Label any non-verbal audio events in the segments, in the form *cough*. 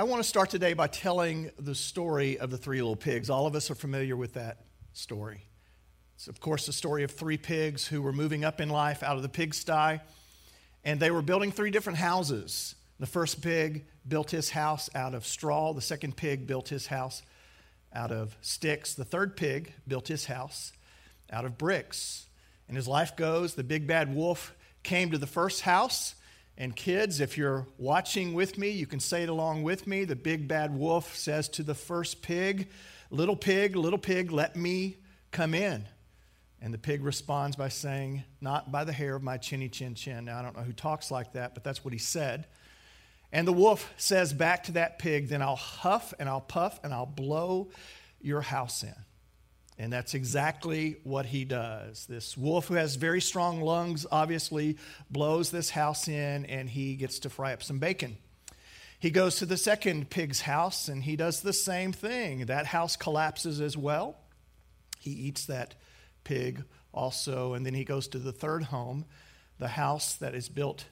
I want to start today by telling the story of the three little pigs. All of us are familiar with that story. It's, of course, the story of three pigs who were moving up in life out of the pigsty, and they were building three different houses. The first pig built his house out of straw, the second pig built his house out of sticks, the third pig built his house out of bricks. And as life goes, the big bad wolf came to the first house and kids, if you're watching with me, you can say it along with me. The big bad wolf says to the first pig, Little pig, little pig, let me come in. And the pig responds by saying, Not by the hair of my chinny chin chin. Now, I don't know who talks like that, but that's what he said. And the wolf says back to that pig, Then I'll huff and I'll puff and I'll blow your house in. And that's exactly what he does. This wolf, who has very strong lungs, obviously blows this house in and he gets to fry up some bacon. He goes to the second pig's house and he does the same thing. That house collapses as well. He eats that pig also. And then he goes to the third home, the house that is built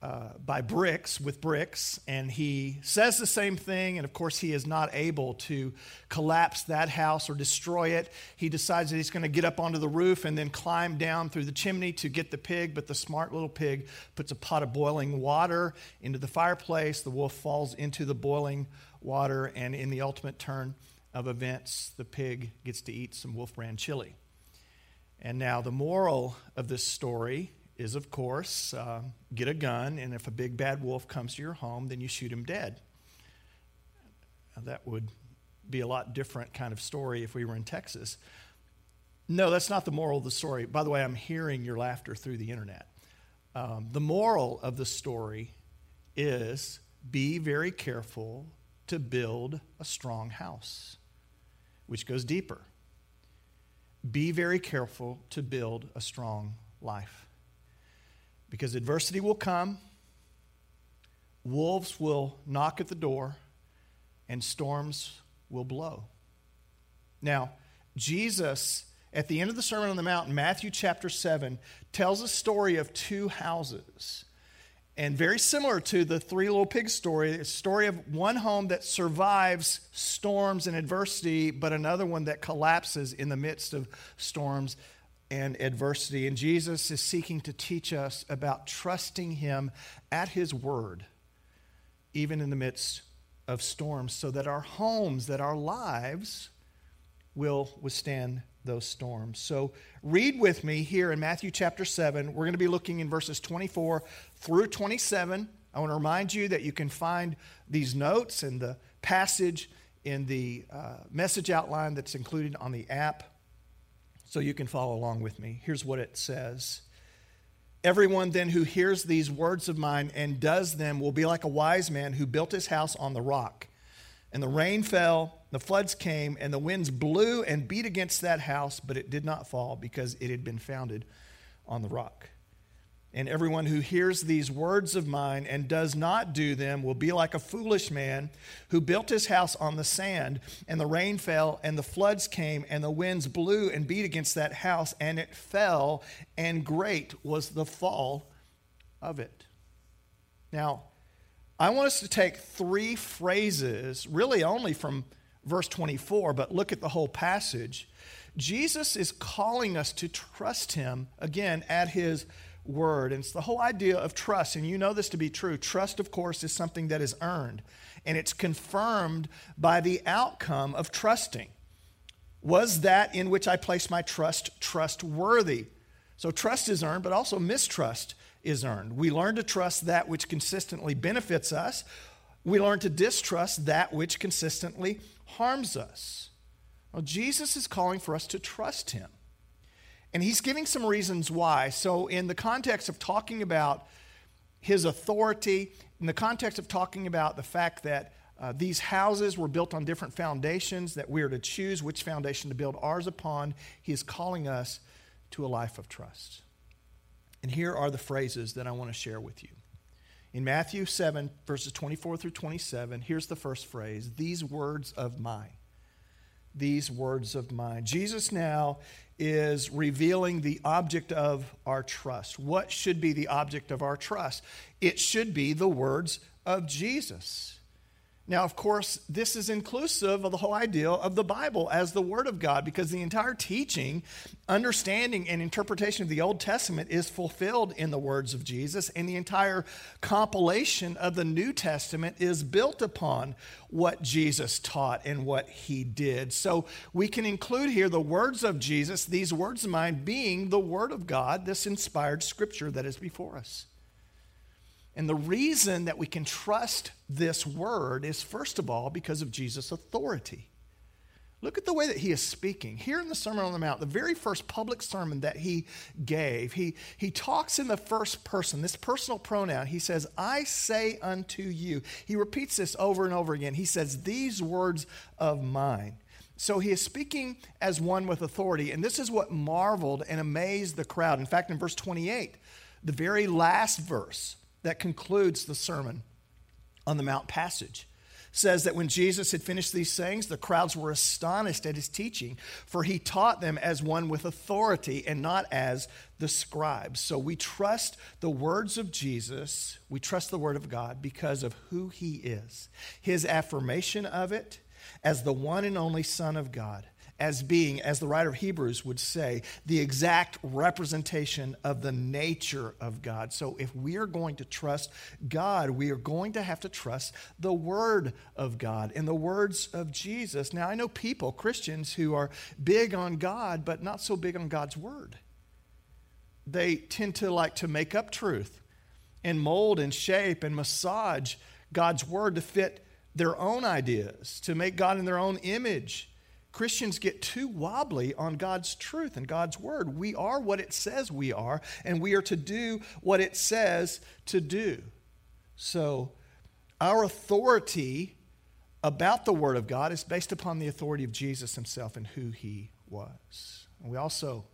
uh, by bricks with bricks, and he says the same thing. And of course, he is not able to collapse that house or destroy it. He decides that he's going to get up onto the roof and then climb down through the chimney to get the pig. But the smart little pig puts a pot of boiling water into the fireplace. The wolf falls into the boiling water, and in the ultimate turn of events, the pig gets to eat some wolf brand chili. And now, the moral of this story is, of course, uh, get a gun, and if a big bad wolf comes to your home, then you shoot him dead. Now, that would be a lot different kind of story if we were in Texas. No, that's not the moral of the story. By the way, I'm hearing your laughter through the internet. Um, the moral of the story is be very careful to build a strong house, which goes deeper. Be very careful to build a strong life. Because adversity will come, wolves will knock at the door, and storms will blow. Now, Jesus, at the end of the Sermon on the Mount, in Matthew chapter 7, tells a story of two houses. And very similar to the three little pigs story, a story of one home that survives storms and adversity, but another one that collapses in the midst of storms and adversity. And Jesus is seeking to teach us about trusting Him at His word, even in the midst of storms, so that our homes, that our lives will withstand those storms. So read with me here in Matthew chapter 7. We're going to be looking in verses 24 through 27. I want to remind you that you can find these notes and the passage in the uh, message outline that's included on the app so you can follow along with me. Here's what it says Everyone then who hears these words of mine and does them will be like a wise man who built his house on the rock. And the rain fell, the floods came, and the winds blew and beat against that house, but it did not fall because it had been founded on the rock. And everyone who hears these words of mine and does not do them will be like a foolish man who built his house on the sand, and the rain fell, and the floods came, and the winds blew and beat against that house, and it fell, and great was the fall of it. Now, I want us to take three phrases, really only from verse 24, but look at the whole passage. Jesus is calling us to trust him again at his word. And it's the whole idea of trust. And you know this to be true. Trust, of course, is something that is earned, and it's confirmed by the outcome of trusting. Was that in which I place my trust trustworthy? So trust is earned, but also mistrust is earned. We learn to trust that which consistently benefits us. We learn to distrust that which consistently harms us. Well, Jesus is calling for us to trust him. And he's giving some reasons why. So, in the context of talking about his authority, in the context of talking about the fact that uh, these houses were built on different foundations, that we are to choose which foundation to build ours upon, he is calling us to a life of trust. And here are the phrases that I want to share with you. In Matthew 7, verses 24 through 27, here's the first phrase These words of mine these words of mine. Jesus now is revealing the object of our trust. What should be the object of our trust? It should be the words of Jesus. Now, of course, this is inclusive of the whole idea of the Bible as the Word of God, because the entire teaching, understanding, and interpretation of the Old Testament is fulfilled in the words of Jesus, and the entire compilation of the New Testament is built upon what Jesus taught and what he did. So we can include here the words of Jesus, these words of mine being the Word of God, this inspired scripture that is before us. And the reason that we can trust this word is, first of all, because of Jesus' authority. Look at the way that he is speaking. Here in the Sermon on the Mount, the very first public sermon that he gave, he, he talks in the first person, this personal pronoun. He says, I say unto you. He repeats this over and over again. He says, These words of mine. So he is speaking as one with authority. And this is what marveled and amazed the crowd. In fact, in verse 28, the very last verse, that concludes the Sermon on the Mount passage. Says that when Jesus had finished these sayings, the crowds were astonished at his teaching, for he taught them as one with authority and not as the scribes. So we trust the words of Jesus, we trust the word of God because of who he is, his affirmation of it as the one and only Son of God as being, as the writer of Hebrews would say, the exact representation of the nature of God. So if we are going to trust God, we are going to have to trust the Word of God and the words of Jesus. Now, I know people, Christians, who are big on God, but not so big on God's Word. They tend to like to make up truth and mold and shape and massage God's Word to fit their own ideas, to make God in their own image. Christians get too wobbly on God's truth and God's word. We are what it says we are, and we are to do what it says to do. So, our authority about the word of God is based upon the authority of Jesus himself and who he was. And we also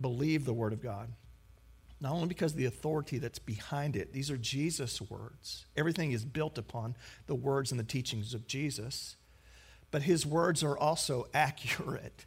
believe the word of God. Not only because of the authority that's behind it, these are Jesus' words. Everything is built upon the words and the teachings of Jesus but his words are also *laughs* accurate.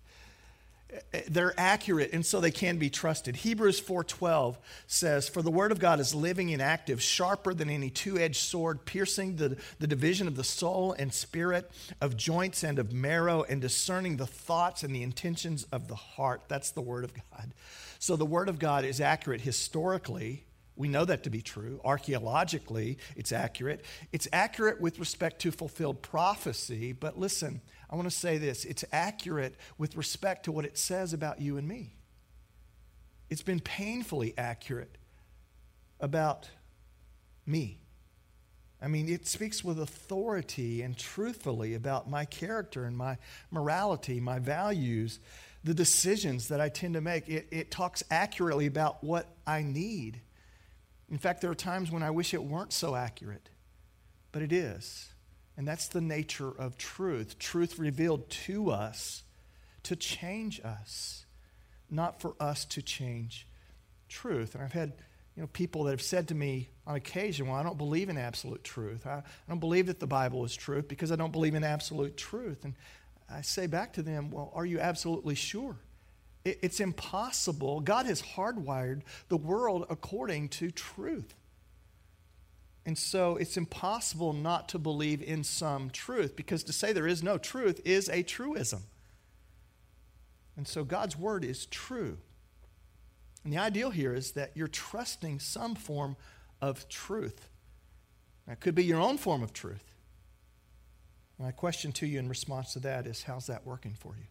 They're accurate and so they can be trusted. Hebrews 4.12 says for the word of god is living and active sharper than any two-edged sword piercing the, the division of the soul and spirit of joints and of marrow and discerning the thoughts and the intentions of the heart. That's the word of god. So the word of god is accurate historically we know that to be true. Archaeologically, it's accurate. It's accurate with respect to fulfilled prophecy, but listen, I want to say this it's accurate with respect to what it says about you and me. It's been painfully accurate about me. I mean, it speaks with authority and truthfully about my character and my morality, my values, the decisions that I tend to make. It, it talks accurately about what I need in fact, there are times when I wish it weren't so accurate, but it is. And that's the nature of truth. Truth revealed to us to change us, not for us to change truth. And I've had you know, people that have said to me on occasion, Well, I don't believe in absolute truth. I, I don't believe that the Bible is truth because I don't believe in absolute truth. And I say back to them, Well, are you absolutely sure? It's impossible. God has hardwired the world according to truth. And so it's impossible not to believe in some truth because to say there is no truth is a truism. And so God's word is true. And the ideal here is that you're trusting some form of truth. That could be your own form of truth. My question to you in response to that is how's that working for you?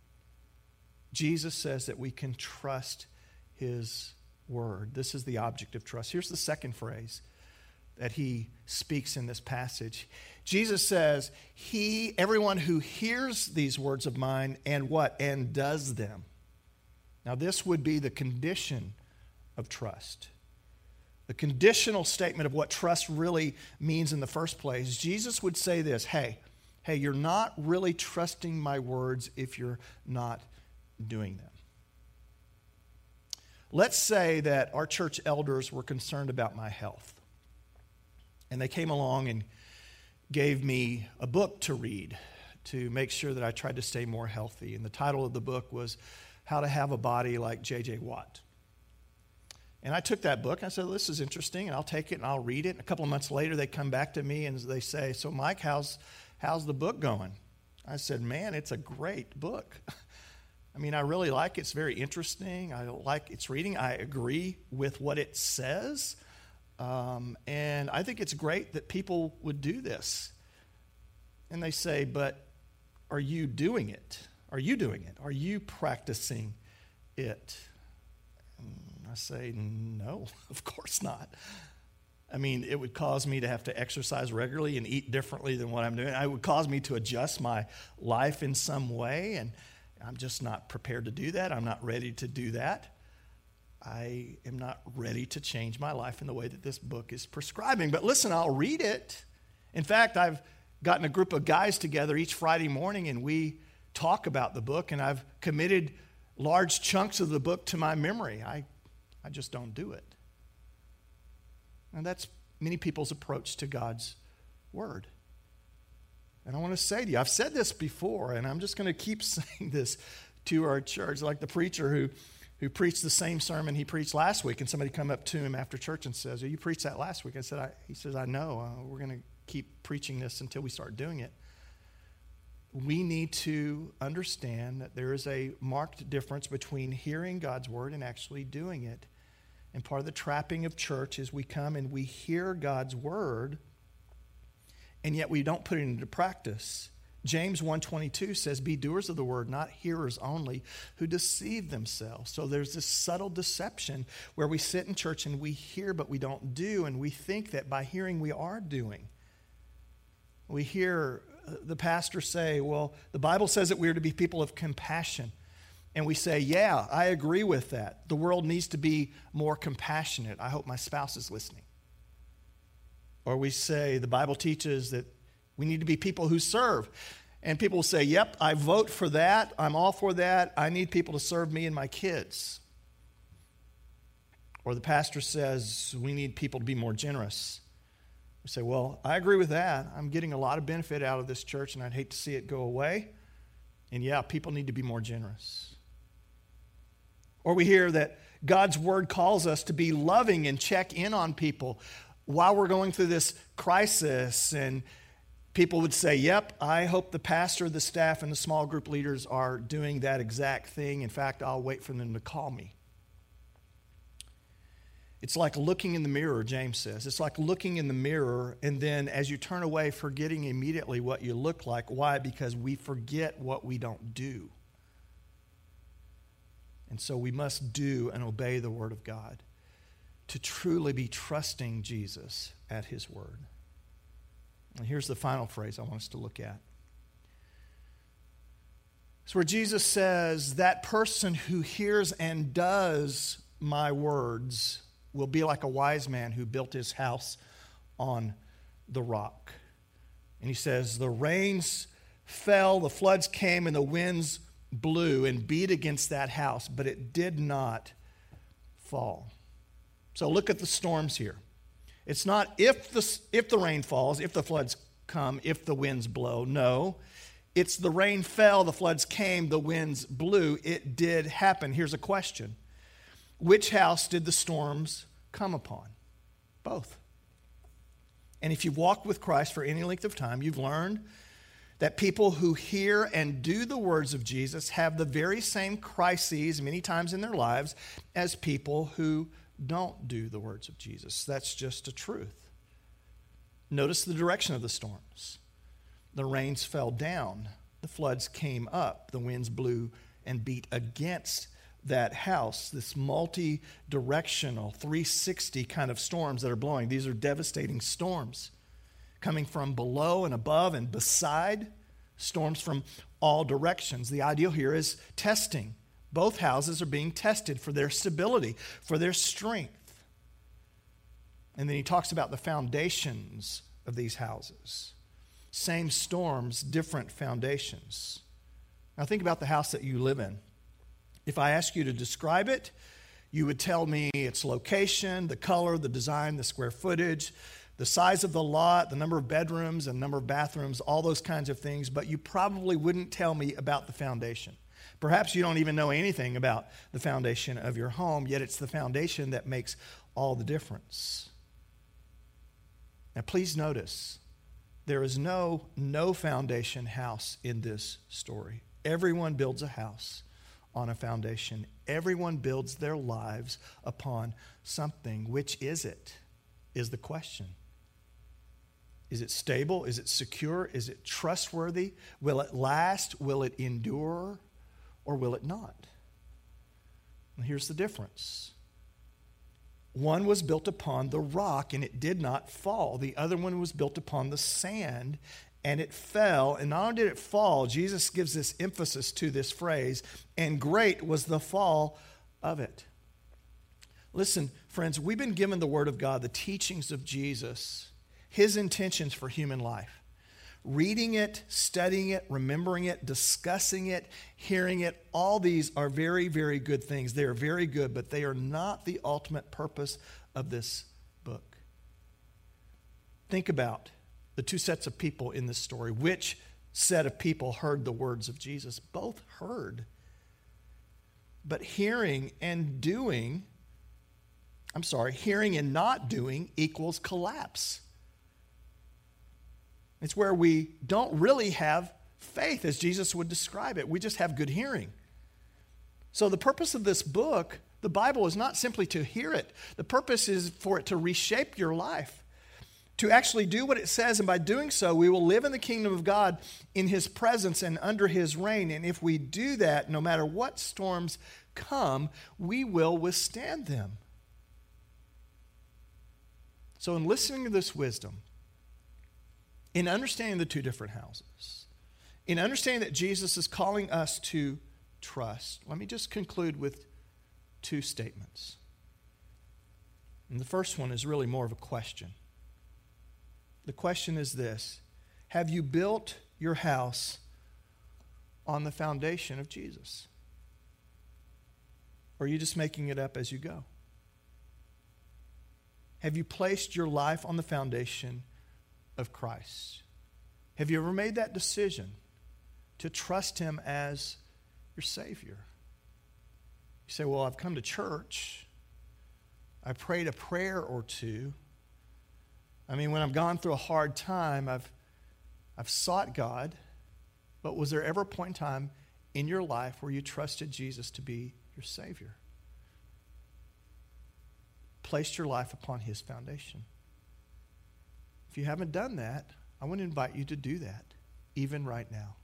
Jesus says that we can trust his word. This is the object of trust. Here's the second phrase that he speaks in this passage. Jesus says, "He everyone who hears these words of mine and what and does them." Now this would be the condition of trust. The conditional statement of what trust really means in the first place. Jesus would say this, "Hey, hey, you're not really trusting my words if you're not doing them. Let's say that our church elders were concerned about my health, and they came along and gave me a book to read to make sure that I tried to stay more healthy. And the title of the book was How to Have a Body Like J.J. Watt. And I took that book I said, This is interesting, and I'll take it and I'll read it. And a couple of months later, they come back to me and they say, So, Mike, how's, how's the book going? I said, Man, it's a great book. *laughs* I mean, I really like it. It's very interesting. I like its reading. I agree with what it says. Um, and I think it's great that people would do this. And they say, But are you doing it? Are you doing it? Are you practicing it? And I say, No, *laughs* of course not. I mean, it would cause me to have to exercise regularly and eat differently than what I'm doing. It would cause me to adjust my life in some way, and I'm just not prepared to do that. I'm not ready to do that. I am not ready to change my life in the way that this book is prescribing. But listen, I'll read it. In fact, I've gotten a group of guys together each Friday morning and we talk about the book, and I've committed large chunks of the book to my memory. I, I just don't do it. And that's many people's approach to God's word. And I want to say to you, I've said this before, and I'm just going to keep *laughs* saying this to our church, like the preacher who, who preached the same sermon he preached last week, and somebody come up to him after church and says, oh, "You preached that last week." I said, I, "He says, I know. Uh, we're going to keep preaching this until we start doing it." We need to understand that there is a marked difference between hearing God's word and actually doing it. And part of the trapping of church is we come and we hear God's word, and yet we don't put it into practice. James 1:22 says be doers of the word not hearers only who deceive themselves. So there's this subtle deception where we sit in church and we hear but we don't do and we think that by hearing we are doing. We hear uh, the pastor say, well, the Bible says that we are to be people of compassion and we say, Yeah, I agree with that. The world needs to be more compassionate. I hope my spouse is listening. Or we say, The Bible teaches that we need to be people who serve. And people will say, Yep, I vote for that. I'm all for that. I need people to serve me and my kids. Or the pastor says, We need people to be more generous. We say, Well, I agree with that. I'm getting a lot of benefit out of this church, and I'd hate to see it go away. And yeah, people need to be more generous. Or we hear that God's word calls us to be loving and check in on people while we're going through this crisis. And people would say, Yep, I hope the pastor, the staff, and the small group leaders are doing that exact thing. In fact, I'll wait for them to call me. It's like looking in the mirror, James says. It's like looking in the mirror, and then as you turn away, forgetting immediately what you look like. Why? Because we forget what we don't do. And so we must do and obey the Word of God to truly be trusting Jesus at His Word. And here's the final phrase I want us to look at. It's where Jesus says, That person who hears and does my words will be like a wise man who built his house on the rock. And he says, The rains fell, the floods came, and the winds blew and beat against that house, but it did not fall. So look at the storms here. It's not if the, if the rain falls, if the floods come, if the winds blow. No. It's the rain fell, the floods came, the winds blew. It did happen. Here's a question Which house did the storms come upon? Both. And if you've walked with Christ for any length of time, you've learned that people who hear and do the words of Jesus have the very same crises many times in their lives as people who don't do the words of Jesus. That's just a truth. Notice the direction of the storms. The rains fell down, the floods came up, the winds blew and beat against that house. This multi directional, 360 kind of storms that are blowing. These are devastating storms coming from below and above and beside, storms from all directions. The ideal here is testing. Both houses are being tested for their stability, for their strength. And then he talks about the foundations of these houses. Same storms, different foundations. Now, think about the house that you live in. If I ask you to describe it, you would tell me its location, the color, the design, the square footage, the size of the lot, the number of bedrooms and number of bathrooms, all those kinds of things, but you probably wouldn't tell me about the foundation. Perhaps you don't even know anything about the foundation of your home, yet it's the foundation that makes all the difference. Now, please notice There is no no foundation house in this story. Everyone builds a house on a foundation. Everyone builds their lives upon something. Which is it? Is the question. Is it stable? Is it secure? Is it trustworthy? Will it last? Will it endure? Or will it not? And here's the difference one was built upon the rock and it did not fall, the other one was built upon the sand and it fell. And not only did it fall, Jesus gives this emphasis to this phrase, and great was the fall of it. Listen, friends, we've been given the Word of God, the teachings of Jesus, His intentions for human life. Reading it, studying it, remembering it, discussing it, hearing it, all these are very, very good things. They are very good, but they are not the ultimate purpose of this book. Think about the two sets of people in this story. Which set of people heard the words of Jesus? Both heard. But hearing and doing, I'm sorry, hearing and not doing equals collapse. It's where we don't really have faith as Jesus would describe it. We just have good hearing. So, the purpose of this book, the Bible, is not simply to hear it, the purpose is for it to reshape your life to actually do what it says. And by doing so, we will live in the kingdom of God in his presence and under his reign. And if we do that, no matter what storms come, we will withstand them. So, in listening to this wisdom, in understanding the two different houses, in understanding that Jesus is calling us to trust, let me just conclude with two statements. And the first one is really more of a question. The question is this Have you built your house on the foundation of Jesus? Or are you just making it up as you go? Have you placed your life on the foundation of Christ? Have you ever made that decision to trust Him as your Savior? You say, Well, I've come to church, I prayed a prayer or two. I mean, when I've gone through a hard time, I've, I've sought God, but was there ever a point in time in your life where you trusted Jesus to be your Savior? Placed your life upon His foundation. If you haven't done that, I want to invite you to do that, even right now.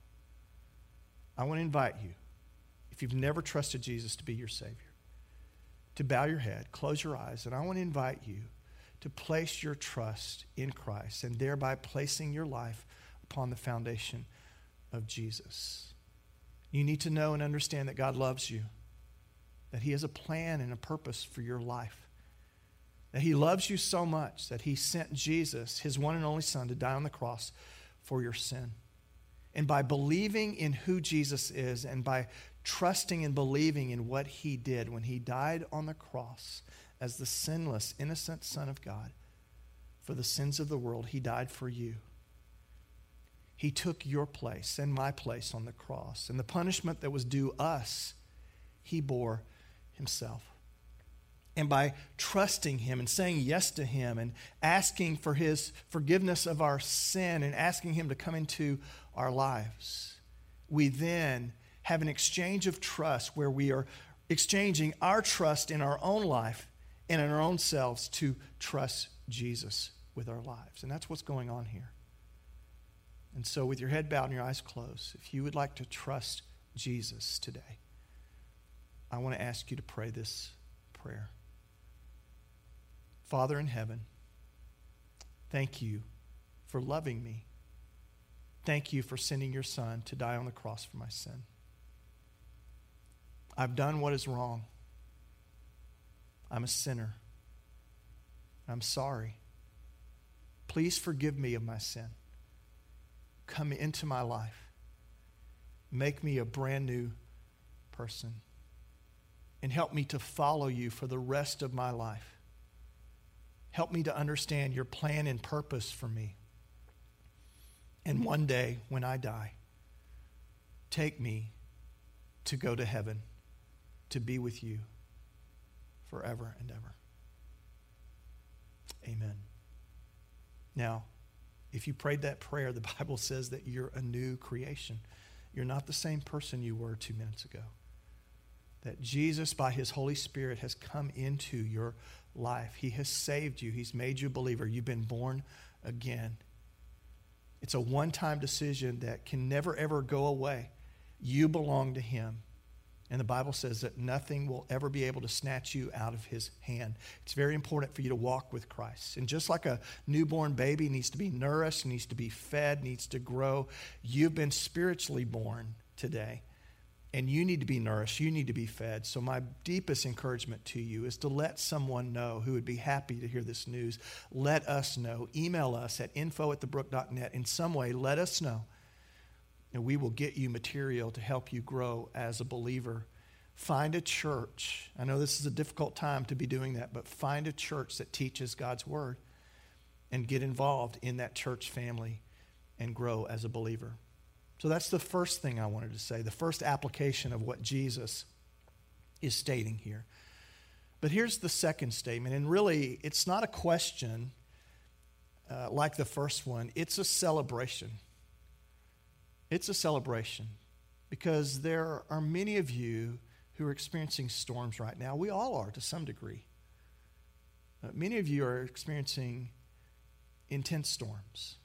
I want to invite you, if you've never trusted Jesus to be your Savior, to bow your head, close your eyes, and I want to invite you to place your trust in Christ and thereby placing your life upon the foundation of Jesus. You need to know and understand that God loves you, that He has a plan and a purpose for your life, that He loves you so much that He sent Jesus, His one and only Son, to die on the cross for your sin. And by believing in who Jesus is and by trusting and believing in what He did when He died on the cross, as the sinless, innocent Son of God for the sins of the world. He died for you. He took your place and my place on the cross. And the punishment that was due us, He bore Himself. And by trusting Him and saying yes to Him and asking for His forgiveness of our sin and asking Him to come into our lives, we then have an exchange of trust where we are exchanging our trust in our own life and in our own selves to trust Jesus with our lives. And that's what's going on here. And so, with your head bowed and your eyes closed, if you would like to trust Jesus today, I want to ask you to pray this prayer. Father in heaven, thank you for loving me. Thank you for sending your son to die on the cross for my sin. I've done what is wrong. I'm a sinner. I'm sorry. Please forgive me of my sin. Come into my life. Make me a brand new person. And help me to follow you for the rest of my life. Help me to understand your plan and purpose for me. And one day, when I die, take me to go to heaven to be with you forever and ever. Amen. Now, If you prayed that prayer, the *laughs* Bible says that you're a new creation. You're not the same person you were two minutes ago. That Jesus, by his Holy Spirit, has come into your life. He has saved you, he's made you a believer. You've been born again. It's a one time decision that can never, ever go away. You belong to him. And the Bible says that nothing will ever be able to snatch you out of his hand. It's very important for you to walk with Christ. And just like a newborn baby needs to be nourished, needs to be fed, needs to grow, you've been spiritually born today. And you need to be nourished, you need to be fed. So, my deepest encouragement to you is to let someone know who would be happy to hear this news. Let us know. Email us at info at thebrook.net. In some way, let us know and we will get you material to help you grow as a believer. Find a church. I know this is a difficult time to be doing that, but find a church that teaches God's word and get involved in that church family and grow as a believer. So that's the first thing I wanted to say, the first application of what Jesus is stating here. But here's the second statement, and really, it's not a question uh, like the first one, it's a celebration. It's a celebration because there are many of you who are experiencing storms right now. We all are to some degree. Uh, many of you are experiencing intense storms,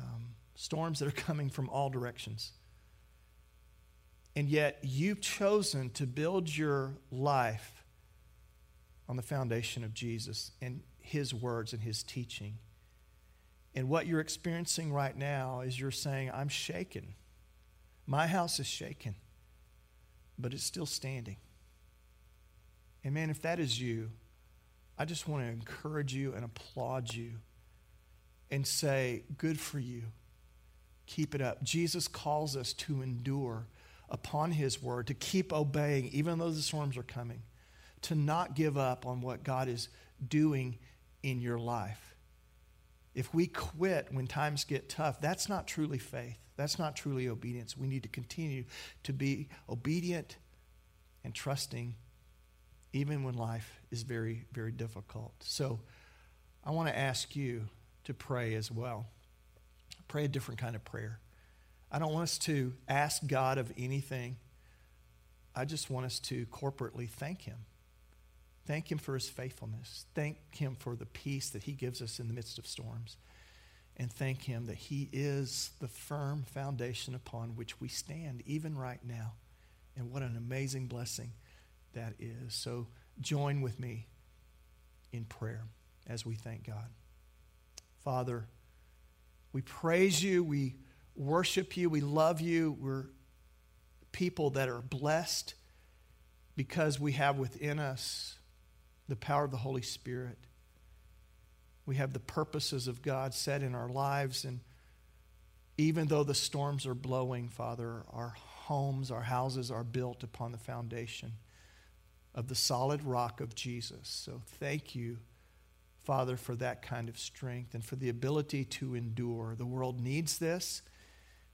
um, storms that are coming from all directions. And yet, you've chosen to build your life on the foundation of Jesus and His words and His teaching. And what you're experiencing right now is you're saying, I'm shaken. My house is shaken, but it's still standing. And man, if that is you, I just want to encourage you and applaud you and say, Good for you. Keep it up. Jesus calls us to endure upon his word, to keep obeying, even though the storms are coming, to not give up on what God is doing in your life. If we quit when times get tough, that's not truly faith. That's not truly obedience. We need to continue to be obedient and trusting even when life is very, very difficult. So I want to ask you to pray as well. Pray a different kind of prayer. I don't want us to ask God of anything. I just want us to corporately thank Him. Thank Him for His faithfulness. Thank Him for the peace that He gives us in the midst of storms. And thank Him that He is the firm foundation upon which we stand, even right now. And what an amazing blessing that is. So join with me in prayer as we thank God. Father, we praise you, we worship you, we love you. We're people that are blessed because we have within us the power of the Holy Spirit. We have the purposes of God set in our lives. And even though the storms are blowing, Father, our homes, our houses are built upon the foundation of the solid rock of Jesus. So thank you, Father, for that kind of strength and for the ability to endure. The world needs this.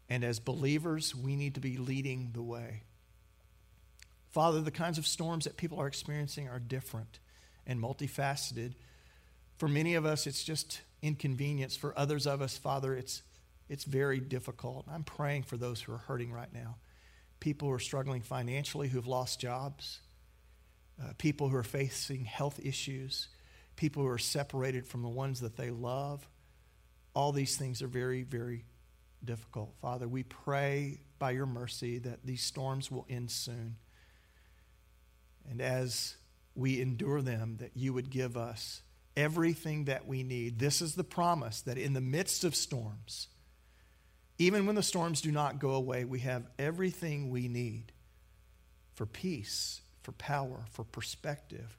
And as believers, we need to be leading the way. Father, the kinds of storms that people are experiencing are different and multifaceted. For many of us, it's just inconvenience. For others of us, Father, it's, it's very difficult. I'm praying for those who are hurting right now. People who are struggling financially, who've lost jobs, uh, people who are facing health issues, people who are separated from the ones that they love. All these things are very, very difficult. Father, we pray by your mercy that these storms will end soon. And as we endure them, that you would give us everything that we need. This is the promise that in the midst of storms, even when the storms do not go away, we have everything we need for peace, for power, for perspective,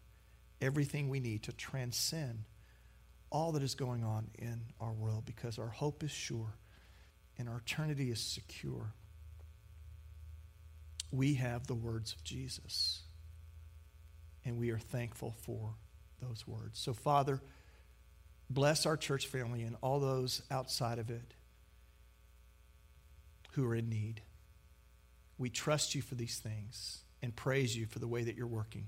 everything we need to transcend all that is going on in our world because our hope is sure and our eternity is secure. We have the words of Jesus and we are thankful for those words. So, Father, bless our church family and all those outside of it who are in need. We trust you for these things and praise you for the way that you're working.